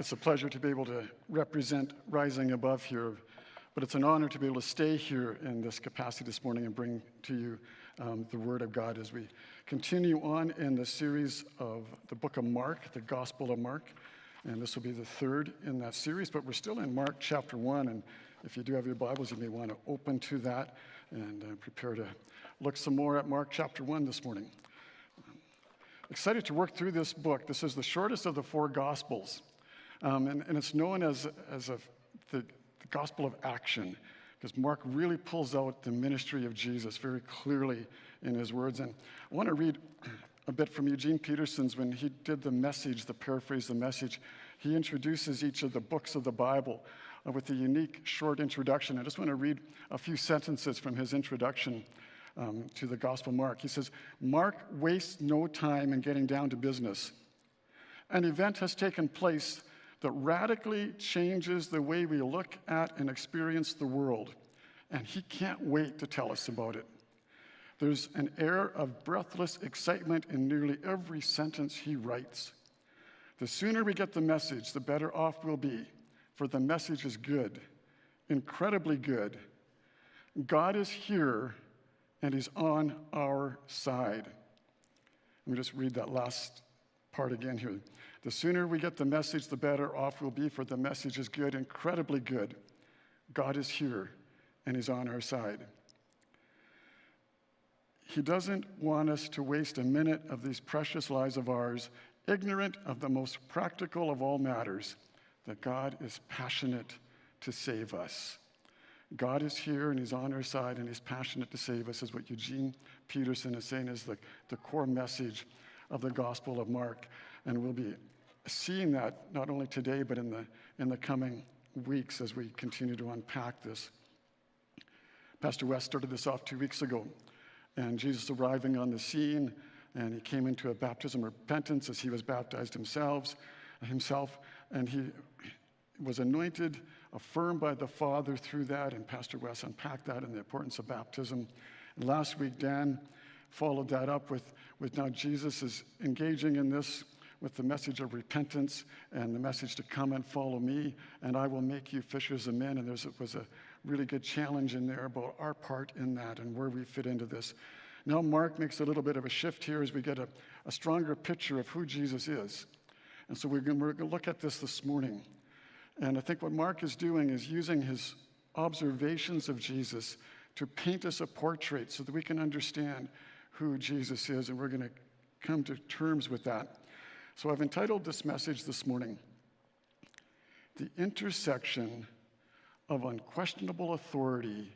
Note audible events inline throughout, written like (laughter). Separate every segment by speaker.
Speaker 1: It's a pleasure to be able to represent Rising Above here, but it's an honor to be able to stay here in this capacity this morning and bring to you um, the Word of God as we continue on in the series of the book of Mark, the Gospel of Mark. And this will be the third in that series, but we're still in Mark chapter 1. And if you do have your Bibles, you may want to open to that and uh, prepare to look some more at Mark chapter 1 this morning. Excited to work through this book. This is the shortest of the four Gospels. Um, and, and, it's known as, as a, the, the gospel of action because Mark really pulls out the ministry of Jesus very clearly in his words. And I want to read (clears throat) a bit from Eugene Peterson's when he did the message, the paraphrase, the message. He introduces each of the books of the Bible uh, with a unique short introduction. I just want to read a few sentences from his introduction um, to the Gospel Mark. He says, Mark wastes no time in getting down to business. An event has taken place that radically changes the way we look at and experience the world. And he can't wait to tell us about it. There's an air of breathless excitement in nearly every sentence he writes. The sooner we get the message, the better off we'll be, for the message is good, incredibly good. God is here and he's on our side. Let me just read that last part again here. The sooner we get the message, the better off we'll be, for the message is good, incredibly good. God is here, and He's on our side. He doesn't want us to waste a minute of these precious lives of ours, ignorant of the most practical of all matters that God is passionate to save us. God is here and He's on our side and He's passionate to save us, is what Eugene Peterson is saying is the, the core message of the Gospel of Mark. And we'll be seeing that not only today, but in the, in the coming weeks as we continue to unpack this. Pastor West started this off two weeks ago, and Jesus arriving on the scene, and he came into a baptism of repentance as he was baptized himself, himself, and he was anointed, affirmed by the Father through that, and Pastor West unpacked that and the importance of baptism. And last week, Dan followed that up with, with now Jesus is engaging in this with the message of repentance and the message to come and follow me, and I will make you fishers of men. And there was a really good challenge in there about our part in that and where we fit into this. Now, Mark makes a little bit of a shift here as we get a, a stronger picture of who Jesus is. And so we're going to look at this this morning. And I think what Mark is doing is using his observations of Jesus to paint us a portrait so that we can understand who Jesus is. And we're going to come to terms with that. So I've entitled this message this morning, The Intersection of Unquestionable Authority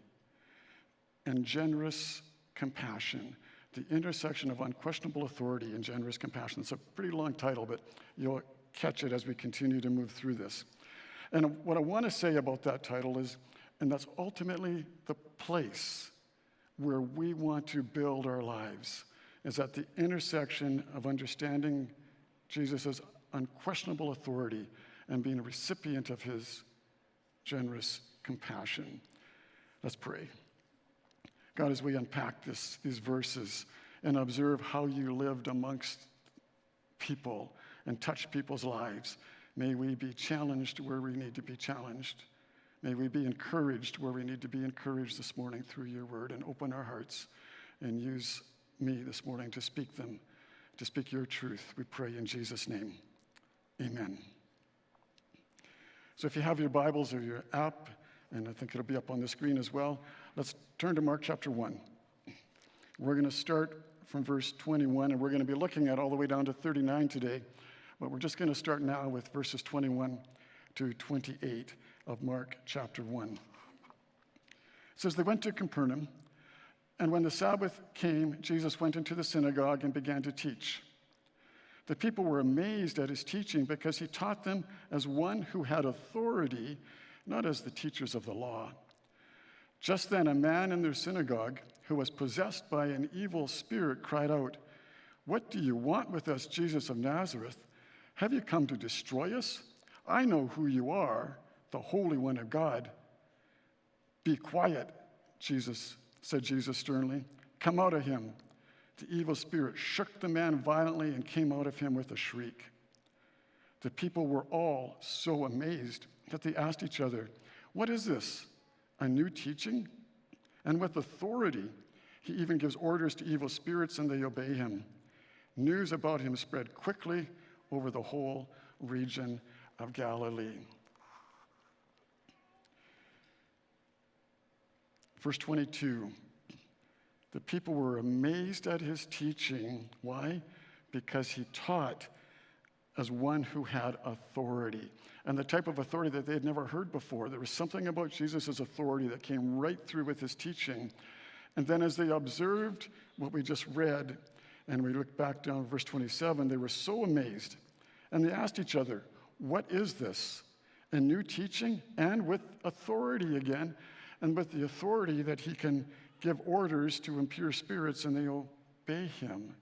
Speaker 1: and Generous Compassion. The intersection of unquestionable authority and generous compassion. It's a pretty long title, but you'll catch it as we continue to move through this. And what I want to say about that title is, and that's ultimately the place where we want to build our lives, is at the intersection of understanding Jesus' unquestionable authority and being a recipient of his generous compassion. Let's pray. God, as we unpack this, these verses and observe how you lived amongst people and touched people's lives, may we be challenged where we need to be challenged. May we be encouraged where we need to be encouraged this morning through your word and open our hearts and use me this morning to speak them to speak your truth. We pray in Jesus' name. Amen. So if you have your Bibles or your app, and I think it'll be up on the screen as well, let's turn to Mark chapter 1. We're going to start from verse 21, and we're going to be looking at all the way down to 39 today, but we're just going to start now with verses 21 to 28 of Mark chapter 1. It says, They went to Capernaum. And when the Sabbath came, Jesus went into the synagogue and began to teach. The people were amazed at his teaching because he taught them as one who had authority, not as the teachers of the law. Just then, a man in their synagogue who was possessed by an evil spirit cried out, What do you want with us, Jesus of Nazareth? Have you come to destroy us? I know who you are, the Holy One of God. Be quiet, Jesus said Jesus sternly. Come out of him. The evil spirit shook the man violently and came out of him with a shriek. The people were all so amazed that they asked each other, What is this? A new teaching? And with authority, he even gives orders to evil spirits and they obey him. News about him spread quickly over the whole region of Galilee. Verse 22 The people were amazed at his teaching. Why? Because he taught as one who had authority and the type of authority that they had never heard before. There was something about Jesus' authority that came right through with his teaching. And then, as they observed what we just read, and we look back down verse 27, they were so amazed. And they asked each other, What is this? A new teaching and with authority again, and with the authority that he can give orders to impure spirits and they obey him.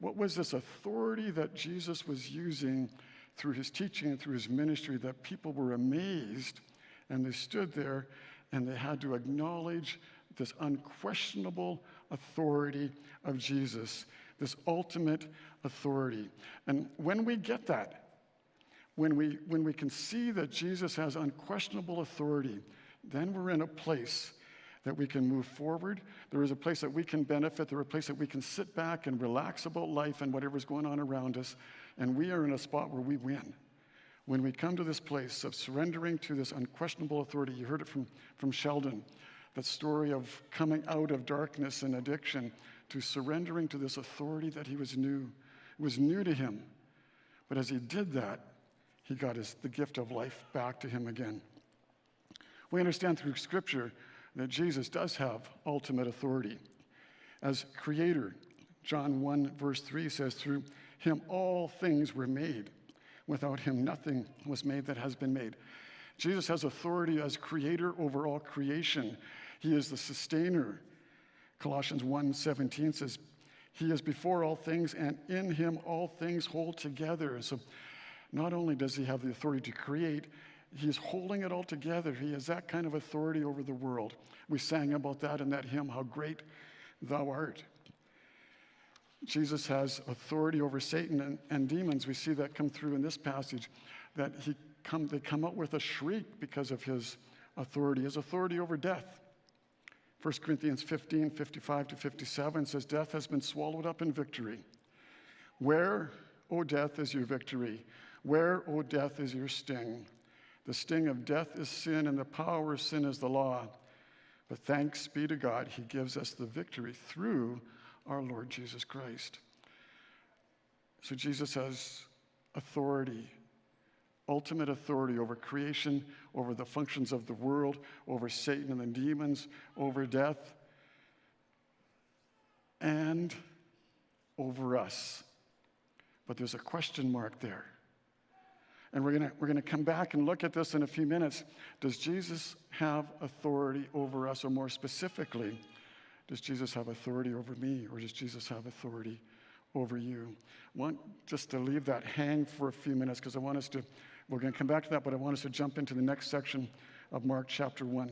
Speaker 1: What was this authority that Jesus was using through his teaching and through his ministry that people were amazed and they stood there and they had to acknowledge this unquestionable authority of Jesus, this ultimate authority. And when we get that, when we, when we can see that Jesus has unquestionable authority, then we're in a place that we can move forward. There is a place that we can benefit. There is a place that we can sit back and relax about life and whatever's going on around us. And we are in a spot where we win. When we come to this place of surrendering to this unquestionable authority, you heard it from, from Sheldon, that story of coming out of darkness and addiction to surrendering to this authority that he was new. It was new to him. But as he did that, he got his, the gift of life back to him again. We understand through Scripture that Jesus does have ultimate authority. As creator, John 1, verse 3 says, Through him all things were made. Without him, nothing was made that has been made. Jesus has authority as creator over all creation. He is the sustainer. Colossians 1:17 says, "He is before all things, and in him all things hold together." So, not only does he have the authority to create, he's holding it all together. He has that kind of authority over the world. We sang about that in that hymn, "How Great Thou Art." Jesus has authority over Satan and, and demons. We see that come through in this passage, that he come, they come out with a shriek because of his authority, his authority over death. 1 Corinthians 15, 55 to 57 says, Death has been swallowed up in victory. Where, O death, is your victory? Where, O death, is your sting? The sting of death is sin, and the power of sin is the law. But thanks be to God, He gives us the victory through our Lord Jesus Christ. So Jesus has authority, ultimate authority over creation, over the functions of the world, over Satan and the demons, over death, and over us. But there's a question mark there. And we're going we're going to come back and look at this in a few minutes. Does Jesus have authority over us? Or more specifically, does Jesus have authority over me? Or does Jesus have authority over you? I want just to leave that hang for a few minutes because I want us to, we're going to come back to that, but I want us to jump into the next section of Mark chapter 1.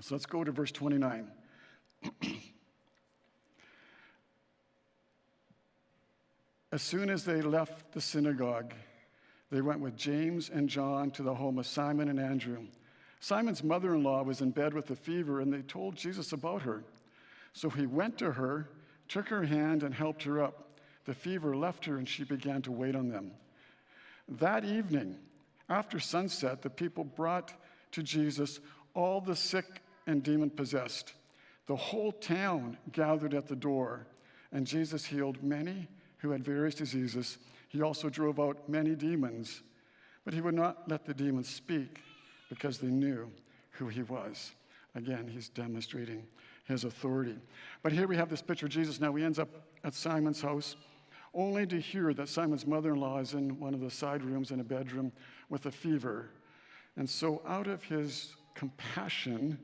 Speaker 1: So let's go to verse 29. (clears throat) as soon as they left the synagogue, they went with James and John to the home of Simon and Andrew. Simon's mother in law was in bed with a fever, and they told Jesus about her. So he went to her, took her hand, and helped her up. The fever left her, and she began to wait on them. That evening, after sunset, the people brought to Jesus all the sick and demon possessed. The whole town gathered at the door, and Jesus healed many who had various diseases. He also drove out many demons, but he would not let the demons speak because they knew who he was. Again, he's demonstrating his authority. But here we have this picture of Jesus. Now he ends up at Simon's house, only to hear that Simon's mother in law is in one of the side rooms in a bedroom with a fever. And so, out of his compassion,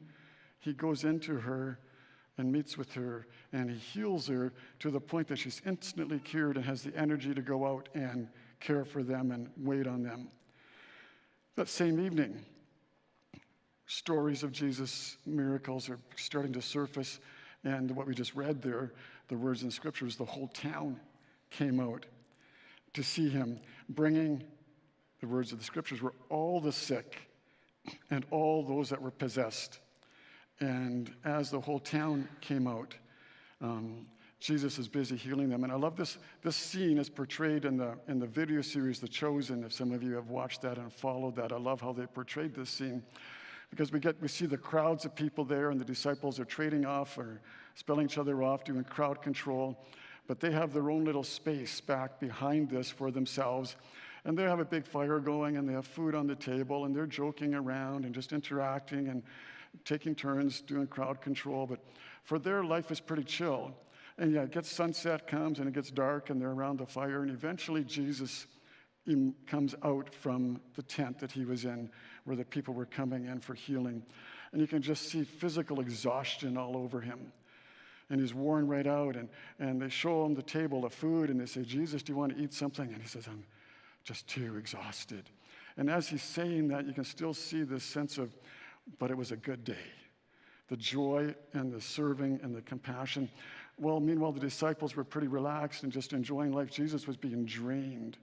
Speaker 1: he goes into her and meets with her, and he heals her to the point that she's instantly cured and has the energy to go out and care for them and wait on them. That same evening, stories of Jesus' miracles are starting to surface, and what we just read there, the words in scriptures, the whole town came out to see him. bringing the words of the scriptures were all the sick and all those that were possessed. And as the whole town came out, um, Jesus is busy healing them. And I love this, this scene is portrayed in the, in the video series, The Chosen. If some of you have watched that and followed that, I love how they portrayed this scene. Because we, get, we see the crowds of people there, and the disciples are trading off or spelling each other off, doing crowd control. But they have their own little space back behind this for themselves. And they have a big fire going, and they have food on the table, and they're joking around and just interacting and taking turns doing crowd control. But for their life is pretty chill. And yeah, it gets sunset comes and it gets dark and they're around the fire. And eventually Jesus comes out from the tent that he was in where the people were coming in for healing. And you can just see physical exhaustion all over him. And he's worn right out. And, and they show him the table of food and they say, Jesus, do you want to eat something? And he says, I'm just too exhausted. And as he's saying that, you can still see this sense of, but it was a good day. The joy and the serving and the compassion. Well, meanwhile, the disciples were pretty relaxed and just enjoying life. Jesus was being drained,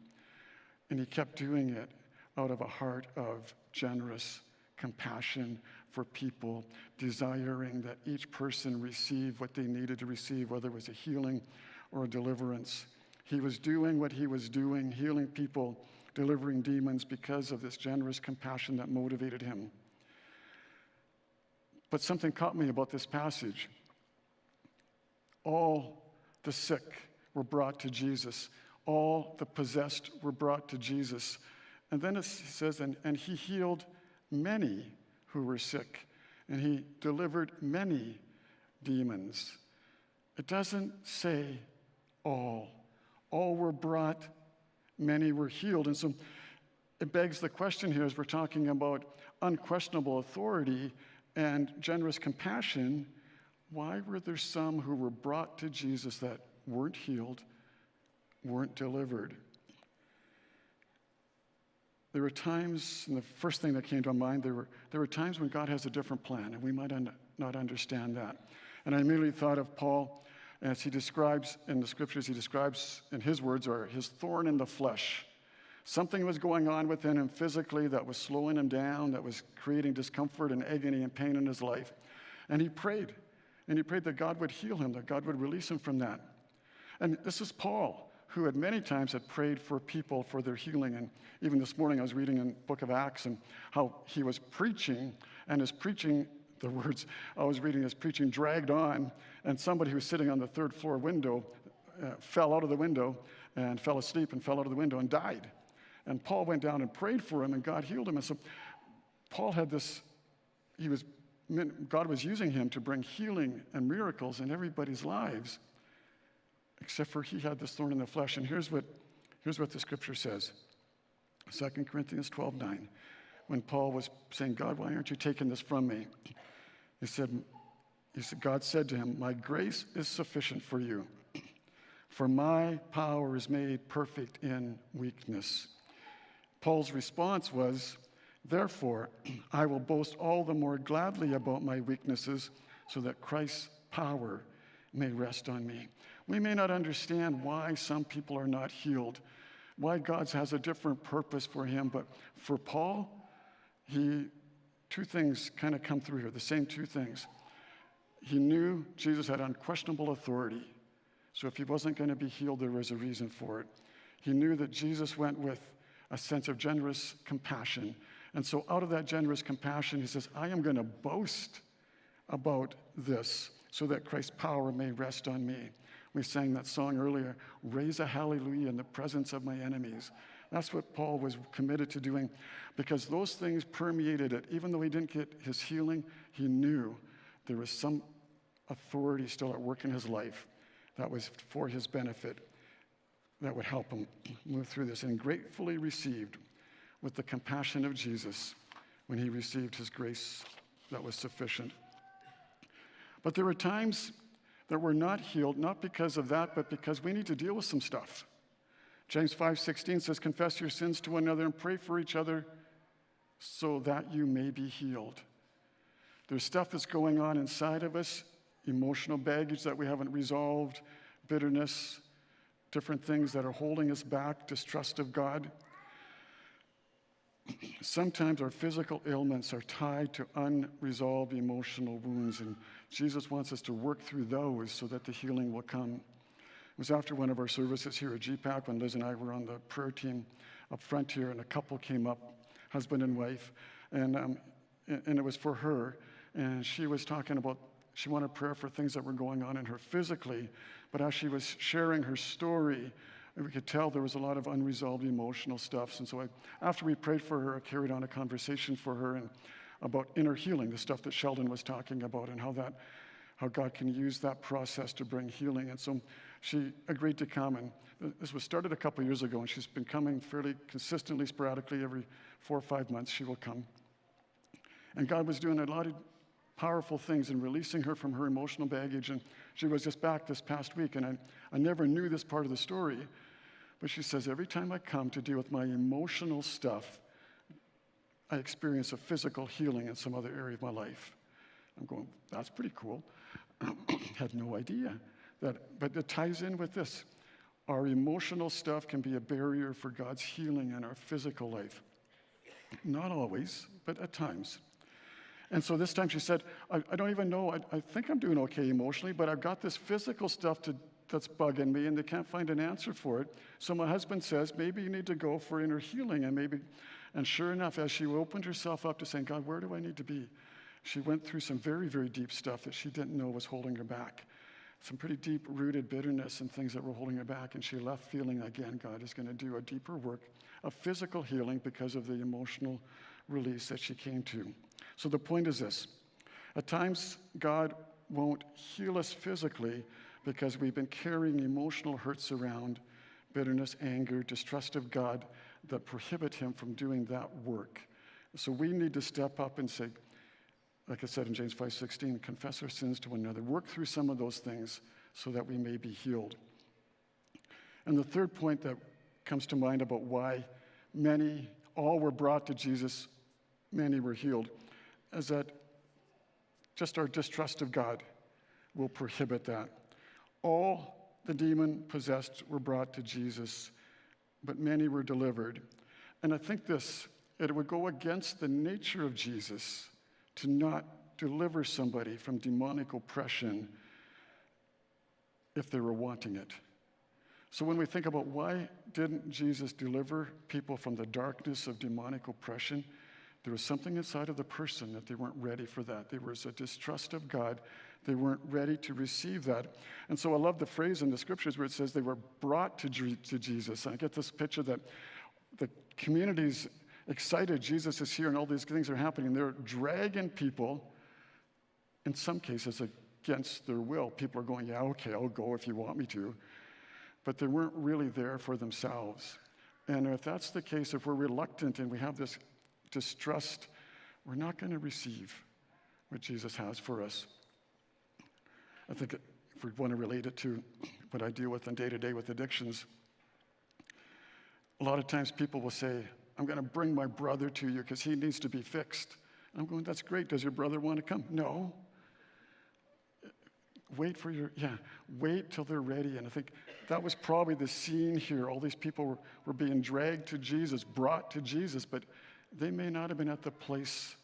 Speaker 1: and he kept doing it out of a heart of generous compassion for people, desiring that each person receive what they needed to receive, whether it was a healing or a deliverance. He was doing what he was doing, healing people, delivering demons, because of this generous compassion that motivated him. But something caught me about this passage. All the sick were brought to Jesus, all the possessed were brought to Jesus. And then it says, and, and he healed many who were sick, and he delivered many demons. It doesn't say all. All were brought, many were healed. And so it begs the question here as we're talking about unquestionable authority and generous compassion why were there some who were brought to Jesus that weren't healed, weren't delivered? There were times, and the first thing that came to mind, there were, there were times when God has a different plan, and we might un- not understand that. And I immediately thought of Paul as he describes in the scriptures, he describes in his words, or his thorn in the flesh. Something was going on within him physically that was slowing him down, that was creating discomfort and agony and pain in his life. And he prayed. And he prayed that God would heal him, that God would release him from that. And this is Paul, who had many times had prayed for people for their healing. And even this morning I was reading in book of Acts and how he was preaching, and his preaching, (laughs) the words I was reading, his preaching dragged on, and somebody who was sitting on the third floor window uh, fell out of the window and fell asleep and fell out of the window and died. And Paul went down and prayed for him, and God healed him. And so Paul had this, he was God was using him to bring healing and miracles in everybody's lives, except for he had this thorn in the flesh. And here's what, here's what the scripture says 2 Corinthians 12 9. When Paul was saying, God, why aren't you taking this from me? He said, he said, God said to him, My grace is sufficient for you, (clears throat) for my power is made perfect in weakness. Paul's response was, Therefore, (clears throat) I will boast all the more gladly about my weaknesses so that Christ's power may rest on me. We may not understand why some people are not healed, why God has a different purpose for him, but for Paul, he two things kind of come through here, the same two things. He knew Jesus had unquestionable authority. So if he wasn't going to be healed, there was a reason for it. He knew that Jesus went with a sense of generous compassion and so, out of that generous compassion, he says, I am going to boast about this so that Christ's power may rest on me. We sang that song earlier raise a hallelujah in the presence of my enemies. That's what Paul was committed to doing because those things permeated it. Even though he didn't get his healing, he knew there was some authority still at work in his life that was for his benefit that would help him move through this and gratefully received with the compassion of Jesus when he received his grace that was sufficient. But there were times that we're not healed, not because of that, but because we need to deal with some stuff. James 5:16 says, "Confess your sins to one another and pray for each other so that you may be healed." There's stuff that's going on inside of us, emotional baggage that we haven't resolved, bitterness, different things that are holding us back, distrust of God. Sometimes our physical ailments are tied to unresolved emotional wounds, and Jesus wants us to work through those so that the healing will come. It was after one of our services here at GPAC when Liz and I were on the prayer team up front here, and a couple came up, husband and wife, and, um, and it was for her. And she was talking about, she wanted prayer for things that were going on in her physically, but as she was sharing her story, we could tell there was a lot of unresolved emotional stuff. And so I, after we prayed for her, I carried on a conversation for her and about inner healing, the stuff that Sheldon was talking about, and how that, how God can use that process to bring healing. And so she agreed to come, and this was started a couple years ago, and she's been coming fairly consistently, sporadically, every four or five months. She will come, and God was doing a lot of powerful things in releasing her from her emotional baggage. And she was just back this past week, and I, I never knew this part of the story. But she says, every time I come to deal with my emotional stuff, I experience a physical healing in some other area of my life. I'm going, that's pretty cool. (clears throat) Had no idea. That, but it ties in with this. Our emotional stuff can be a barrier for God's healing in our physical life. Not always, but at times. And so this time she said, I, I don't even know, I, I, think I'm doing okay emotionally, but I've got this physical stuff to, that's bugging me and they can't find an answer for it. So my husband says, maybe you need to go for inner healing. And maybe, and sure enough, as she opened herself up to saying, God, where do I need to be? She went through some very, very deep stuff that she didn't know was holding her back. Some pretty deep rooted bitterness and things that were holding her back. And she left feeling again, God is going to do a deeper work of physical healing because of the emotional release that she came to. So the point is this at times, God won't heal us physically because we've been carrying emotional hurts around, bitterness, anger, distrust of God that prohibit Him from doing that work. So we need to step up and say, like I said in James 5:16, confess our sins to one another, work through some of those things so that we may be healed. And the third point that comes to mind about why many, all were brought to Jesus, many were healed, is that just our distrust of God will prohibit that. All the demon possessed were brought to Jesus, but many were delivered. And I think this, it would go against the nature of Jesus to not deliver somebody from demonic oppression if they were wanting it. So when we think about why didn't Jesus deliver people from the darkness of demonic oppression, there was something inside of the person that they weren't ready for that. There was a distrust of God. They weren't ready to receive that. And so I love the phrase in the scriptures where it says they were brought to, to Jesus. And I get this picture that the community's excited, Jesus is here, and all these things are happening. They're dragging people, in some cases, against their will. People are going, Yeah, okay, I'll go if you want me to. But they weren't really there for themselves. And if that's the case, if we're reluctant and we have this distrust, we're not going to receive what Jesus has for us. I think if we want to relate it to what I deal with on day to day with addictions, a lot of times people will say, I'm going to bring my brother to you because he needs to be fixed. I'm going, that's great. Does your brother want to come? No. Wait for your, yeah, wait till they're ready. And I think that was probably the scene here. All these people were, were being dragged to Jesus, brought to Jesus, but they may not have been at the place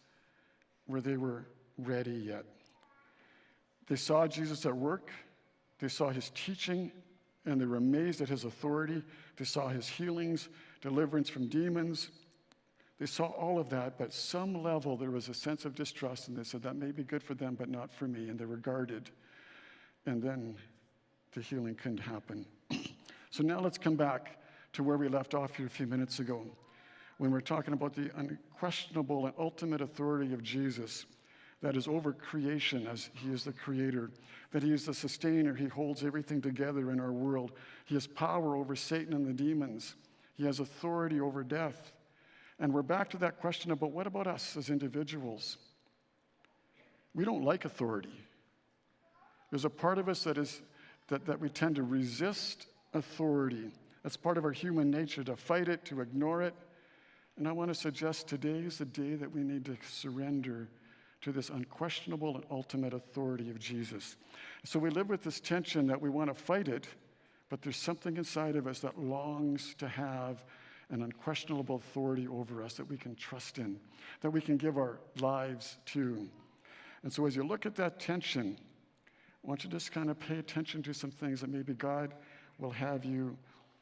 Speaker 1: where they were ready yet. They saw Jesus at work, they saw his teaching, and they were amazed at his authority. They saw his healings, deliverance from demons. They saw all of that, but some level there was a sense of distrust, and they said, That may be good for them, but not for me. And they were guarded. And then the healing couldn't happen. (clears throat) so now let's come back to where we left off here a few minutes ago when we're talking about the unquestionable and ultimate authority of Jesus that is over creation as he is the creator, that he is the sustainer, he holds everything together in our world. He has power over Satan and the demons, he has authority over death. And we're back to that question about what about us as individuals? We don't like authority. There's a part of us that is that, that we tend to resist authority. That's part of our human nature to fight it, to ignore it, and I want to suggest today is the day that we need to surrender to this unquestionable and ultimate authority of Jesus. So we live with this tension that we want to fight it, but there's something inside of us that longs to have an unquestionable authority over us that we can trust in, that we can give our lives to. And so, as you look at that tension, I want you to just kind of pay attention to some things that maybe God will have you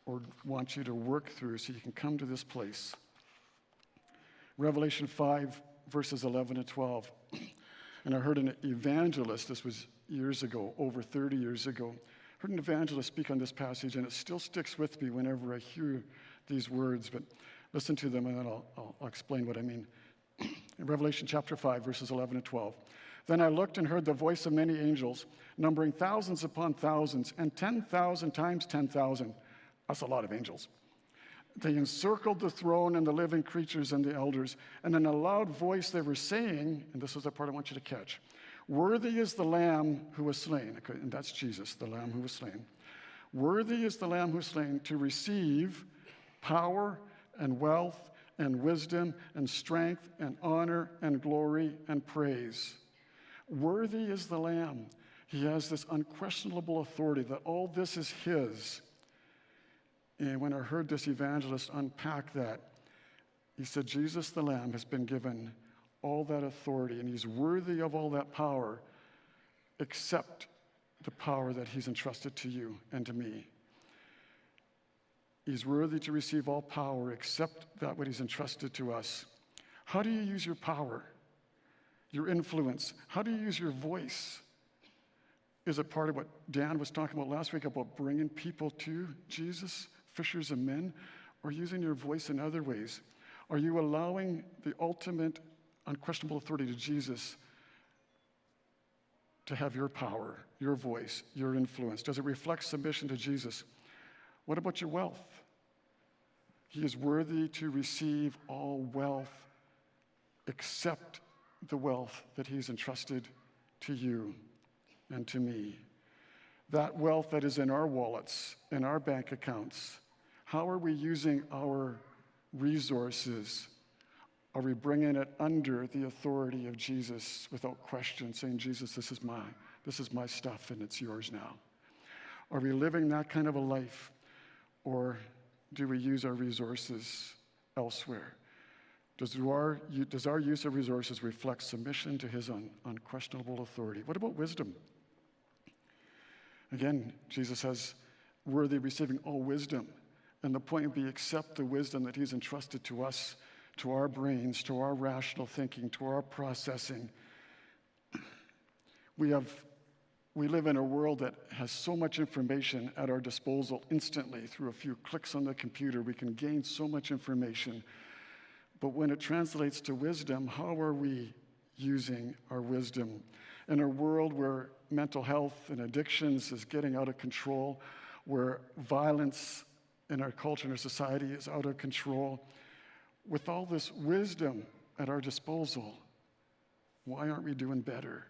Speaker 1: or want you to work through so you can come to this place. Revelation 5, verses 11 and 12. And I heard an evangelist, this was years ago, over 30 years ago, heard an evangelist speak on this passage, and it still sticks with me whenever I hear these words. But listen to them, and then I'll, I'll, explain what I mean. In (clears throat) Revelation chapter 5, verses 11 and 12. Then I looked and heard the voice of many angels, numbering thousands upon thousands, and 10,000 times 10,000. That's a lot of angels. They encircled the throne and the living creatures and the elders, and in a loud voice they were saying, and this is the part I want you to catch Worthy is the Lamb who was slain, and that's Jesus, the Lamb who was slain. Worthy is the Lamb who was slain to receive power and wealth and wisdom and strength and honor and glory and praise. Worthy is the Lamb. He has this unquestionable authority that all this is His. And when I heard this evangelist unpack that, he said, Jesus the Lamb has been given all that authority, and he's worthy of all that power, except the power that he's entrusted to you and to me. He's worthy to receive all power except that what he's entrusted to us. How do you use your power, your influence? How do you use your voice? Is it part of what Dan was talking about last week about bringing people to Jesus? Fishers of men, or using your voice in other ways? Are you allowing the ultimate, unquestionable authority to Jesus to have your power, your voice, your influence? Does it reflect submission to Jesus? What about your wealth? He is worthy to receive all wealth except the wealth that He's entrusted to you and to me. That wealth that is in our wallets, in our bank accounts, how are we using our resources? Are we bringing it under the authority of Jesus without question, saying, Jesus, this is my, this is my stuff and it's yours now? Are we living that kind of a life? Or do we use our resources elsewhere? Does our, does our use of resources reflect submission to his un, unquestionable authority? What about wisdom? Again, Jesus says, worthy receiving all wisdom. And the point would be accept the wisdom that He's entrusted to us, to our brains, to our rational thinking, to our processing. We, have, we live in a world that has so much information at our disposal instantly. Through a few clicks on the computer, we can gain so much information. But when it translates to wisdom, how are we using our wisdom? In a world where mental health and addictions is getting out of control, where violence in our culture and our society is out of control. With all this wisdom at our disposal, why aren't we doing better?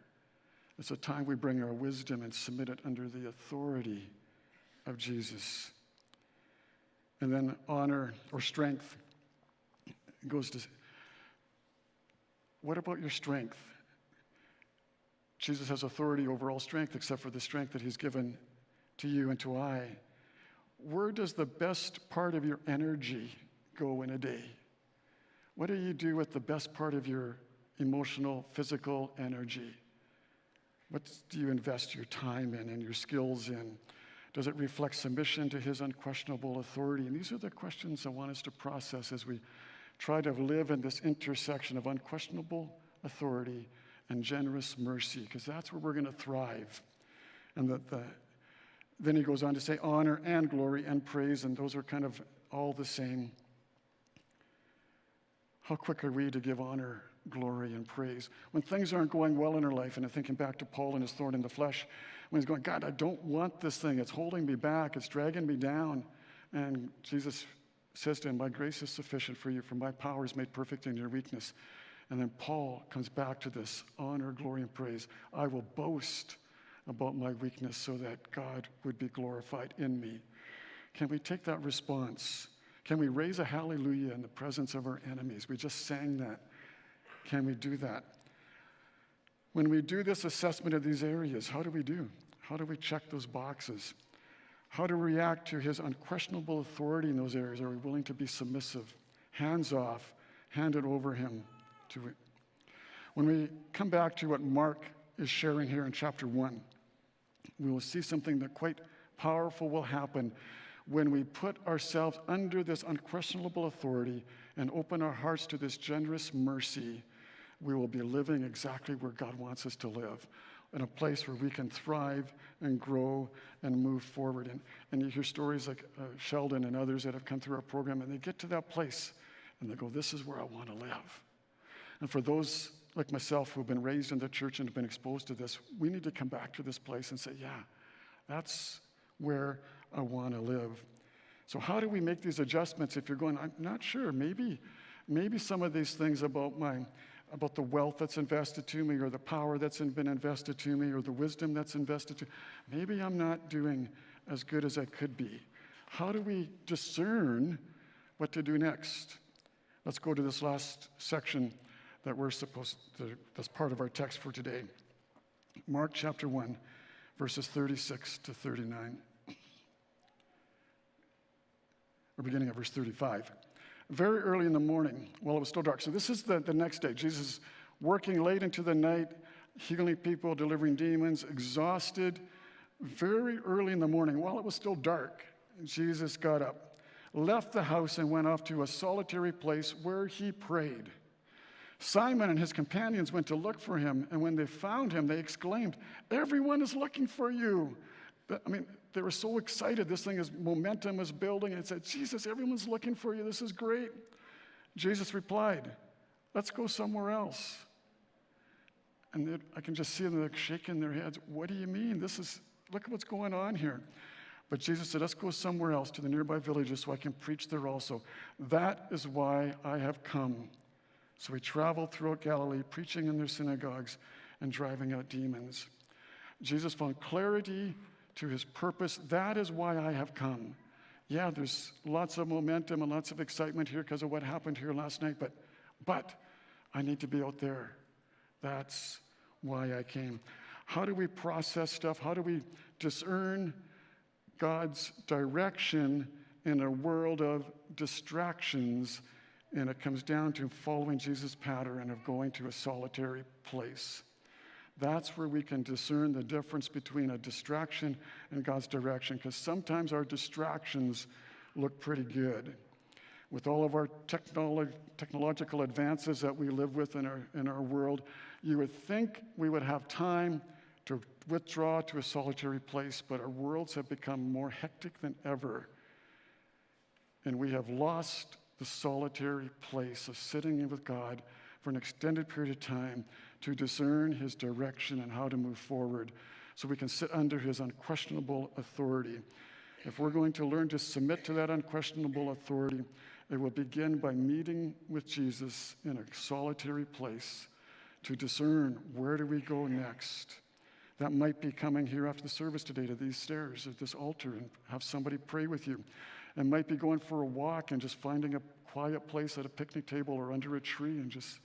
Speaker 1: It's a time we bring our wisdom and submit it under the authority of Jesus. And then honor or strength goes to what about your strength? Jesus has authority over all strength except for the strength that he's given to you and to I where does the best part of your energy go in a day? What do you do with the best part of your emotional, physical energy? What do you invest your time in and your skills in? Does it reflect submission to his unquestionable authority? And these are the questions I want us to process as we try to live in this intersection of unquestionable authority and generous mercy, because that's where we're going to thrive. And that the then he goes on to say honor and glory and praise, and those are kind of all the same. How quick are we to give honor, glory, and praise? When things aren't going well in our life, and I'm thinking back to Paul and his thorn in the flesh, when he's going, God, I don't want this thing. It's holding me back, it's dragging me down. And Jesus says to him, My grace is sufficient for you, for my power is made perfect in your weakness. And then Paul comes back to this honor, glory, and praise. I will boast about my weakness so that God would be glorified in me. Can we take that response? Can we raise a hallelujah in the presence of our enemies? We just sang that. Can we do that? When we do this assessment of these areas, how do we do? How do we check those boxes? How to react to his unquestionable authority in those areas? Are we willing to be submissive, hands off, hand it over him to it? When we come back to what Mark is sharing here in chapter 1, we will see something that quite powerful will happen when we put ourselves under this unquestionable authority and open our hearts to this generous mercy. We will be living exactly where God wants us to live in a place where we can thrive and grow and move forward. And, and you hear stories like uh, Sheldon and others that have come through our program, and they get to that place and they go, This is where I want to live. And for those like myself who've been raised in the church and have been exposed to this, we need to come back to this place and say, Yeah, that's where I want to live. So, how do we make these adjustments if you're going, I'm not sure, maybe, maybe some of these things about my about the wealth that's invested to me or the power that's been invested to me or the wisdom that's invested to maybe i'm not doing as good as i could be. How do we discern what to do next? Let's go to this last section that we're supposed to that's part of our text for today mark chapter 1 verses 36 to 39 or beginning at verse 35 very early in the morning while it was still dark. So, this is the, the next day. Jesus working late into the night, healing people, delivering demons, exhausted. Very early in the morning, while it was still dark, Jesus got up, left the house, and went off to a solitary place where he prayed. Simon and his companions went to look for him, and when they found him, they exclaimed, Everyone is looking for you. I mean, they were so excited. This thing is momentum is building. And said, Jesus, everyone's looking for you. This is great. Jesus replied, Let's go somewhere else. And I can just see them like shaking their heads. What do you mean? This is, look at what's going on here. But Jesus said, Let's go somewhere else to the nearby villages so I can preach there also. That is why I have come. So he traveled throughout Galilee, preaching in their synagogues and driving out demons. Jesus found clarity to his purpose. That is why I have come. Yeah, there's lots of momentum and lots of excitement here because of what happened here last night, but, but I need to be out there. That's why I came. How do we process stuff? How do we discern God's direction in a world of distractions? And it comes down to following Jesus' pattern of going to a solitary place. That's where we can discern the difference between a distraction and God's direction, because sometimes our distractions look pretty good. With all of our technolo- technological advances that we live with in our, in our world, you would think we would have time to withdraw to a solitary place, but our worlds have become more hectic than ever. And we have lost the solitary place of sitting with God for an extended period of time to discern his direction and how to move forward so we can sit under his unquestionable authority. If we're going to learn to submit to that unquestionable authority, it will begin by meeting with Jesus in a solitary place to discern where do we go next. That might be coming here after the service today to these stairs at this altar and have somebody pray with you. It might be going for a walk and just finding a quiet place at a picnic table or under a tree and just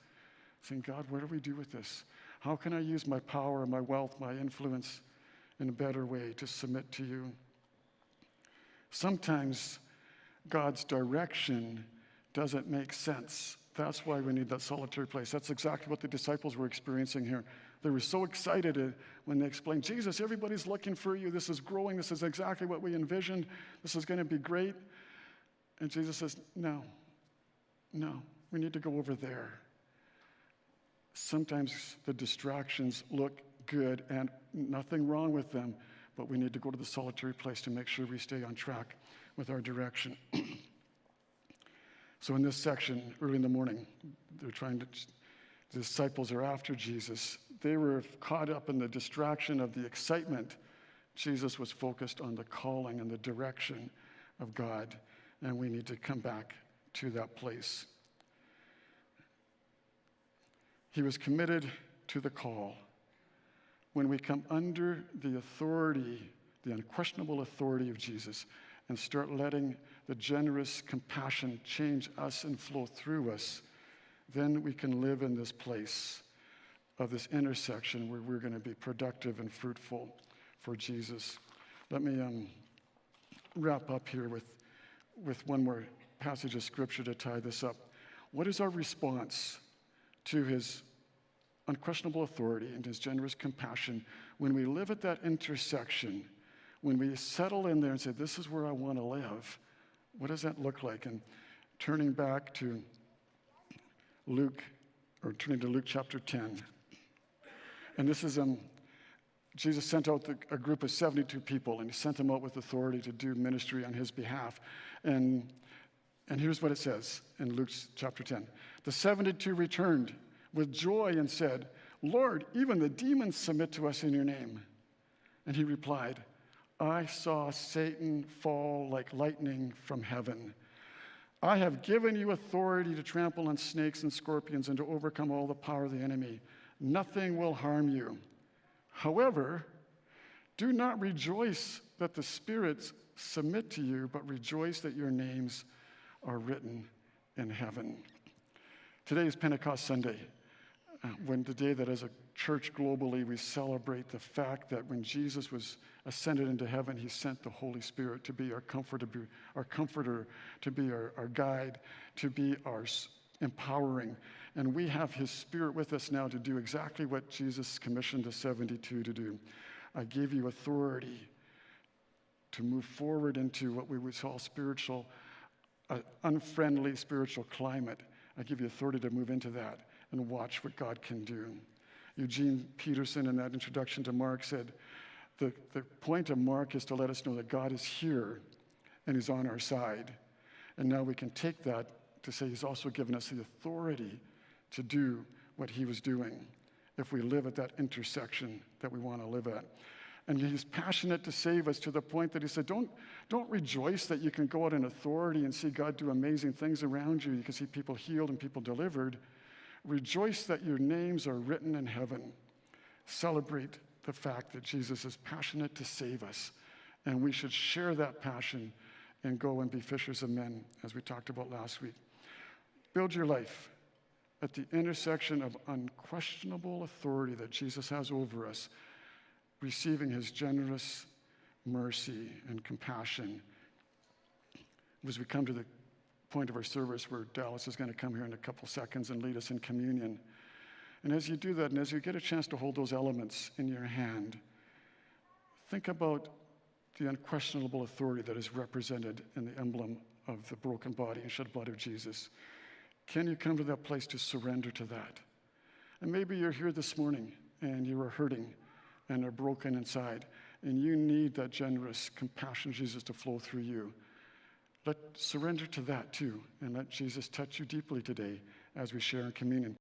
Speaker 1: saying, God, what do we do with this? How can I use my power, my wealth, my influence in a better way to submit to you? Sometimes God's direction doesn't make sense. That's why we need that solitary place. That's exactly what the disciples were experiencing here. They were so excited uh, when they explained, Jesus, everybody's looking for you. This is growing. This is exactly what we envisioned. This is going to be great. And Jesus says, No, no, we need to go over there. Sometimes the distractions look good and nothing wrong with them, but we need to go to the solitary place to make sure we stay on track with our direction. (clears throat) so, in this section, early in the morning, they're trying to, the disciples are after Jesus. They were caught up in the distraction of the excitement. Jesus was focused on the calling and the direction of God, and we need to come back to that place. He was committed to the call. When we come under the authority, the unquestionable authority of Jesus, and start letting the generous compassion change us and flow through us, then we can live in this place of this intersection where we're going to be productive and fruitful for Jesus. Let me um, wrap up here with, with one more passage of scripture to tie this up. What is our response to his unquestionable authority and his generous compassion when we live at that intersection, when we settle in there and say, This is where I want to live? What does that look like? And turning back to Luke, or turning to Luke chapter 10. And this is um, Jesus sent out the, a group of 72 people, and he sent them out with authority to do ministry on his behalf. And, and here's what it says in Luke chapter 10 The 72 returned with joy and said, Lord, even the demons submit to us in your name. And he replied, I saw Satan fall like lightning from heaven. I have given you authority to trample on snakes and scorpions and to overcome all the power of the enemy. Nothing will harm you. However, do not rejoice that the spirits submit to you, but rejoice that your names are written in heaven. Today is Pentecost Sunday, uh, when the day that as a church globally we celebrate the fact that when Jesus was ascended into heaven, he sent the Holy Spirit to be our comforter, to be our, comforter, to be our, our guide, to be our empowering. And we have his spirit with us now to do exactly what Jesus commissioned the 72 to do. I gave you authority to move forward into what we would call spiritual, uh, unfriendly spiritual climate. I give you authority to move into that and watch what God can do. Eugene Peterson, in that introduction to Mark, said, the, the point of Mark is to let us know that God is here and He's on our side. And now we can take that to say He's also given us the authority to do what He was doing if we live at that intersection that we want to live at. And He's passionate to save us to the point that He said, Don't, don't rejoice that you can go out in authority and see God do amazing things around you. You can see people healed and people delivered. Rejoice that your names are written in heaven. Celebrate the fact that Jesus is passionate to save us, and we should share that passion and go and be fishers of men, as we talked about last week. Build your life at the intersection of unquestionable authority that Jesus has over us, receiving his generous mercy and compassion. As we come to the point of our service where Dallas is going to come here in a couple seconds and lead us in communion. And as you do that, and as you get a chance to hold those elements in your hand, think about the unquestionable authority that is represented in the emblem of the broken body and shed blood of Jesus. Can you come to that place to surrender to that? And maybe you're here this morning and you are hurting and are broken inside, and you need that generous compassion, Jesus, to flow through you. Let surrender to that too, and let Jesus touch you deeply today as we share in communion.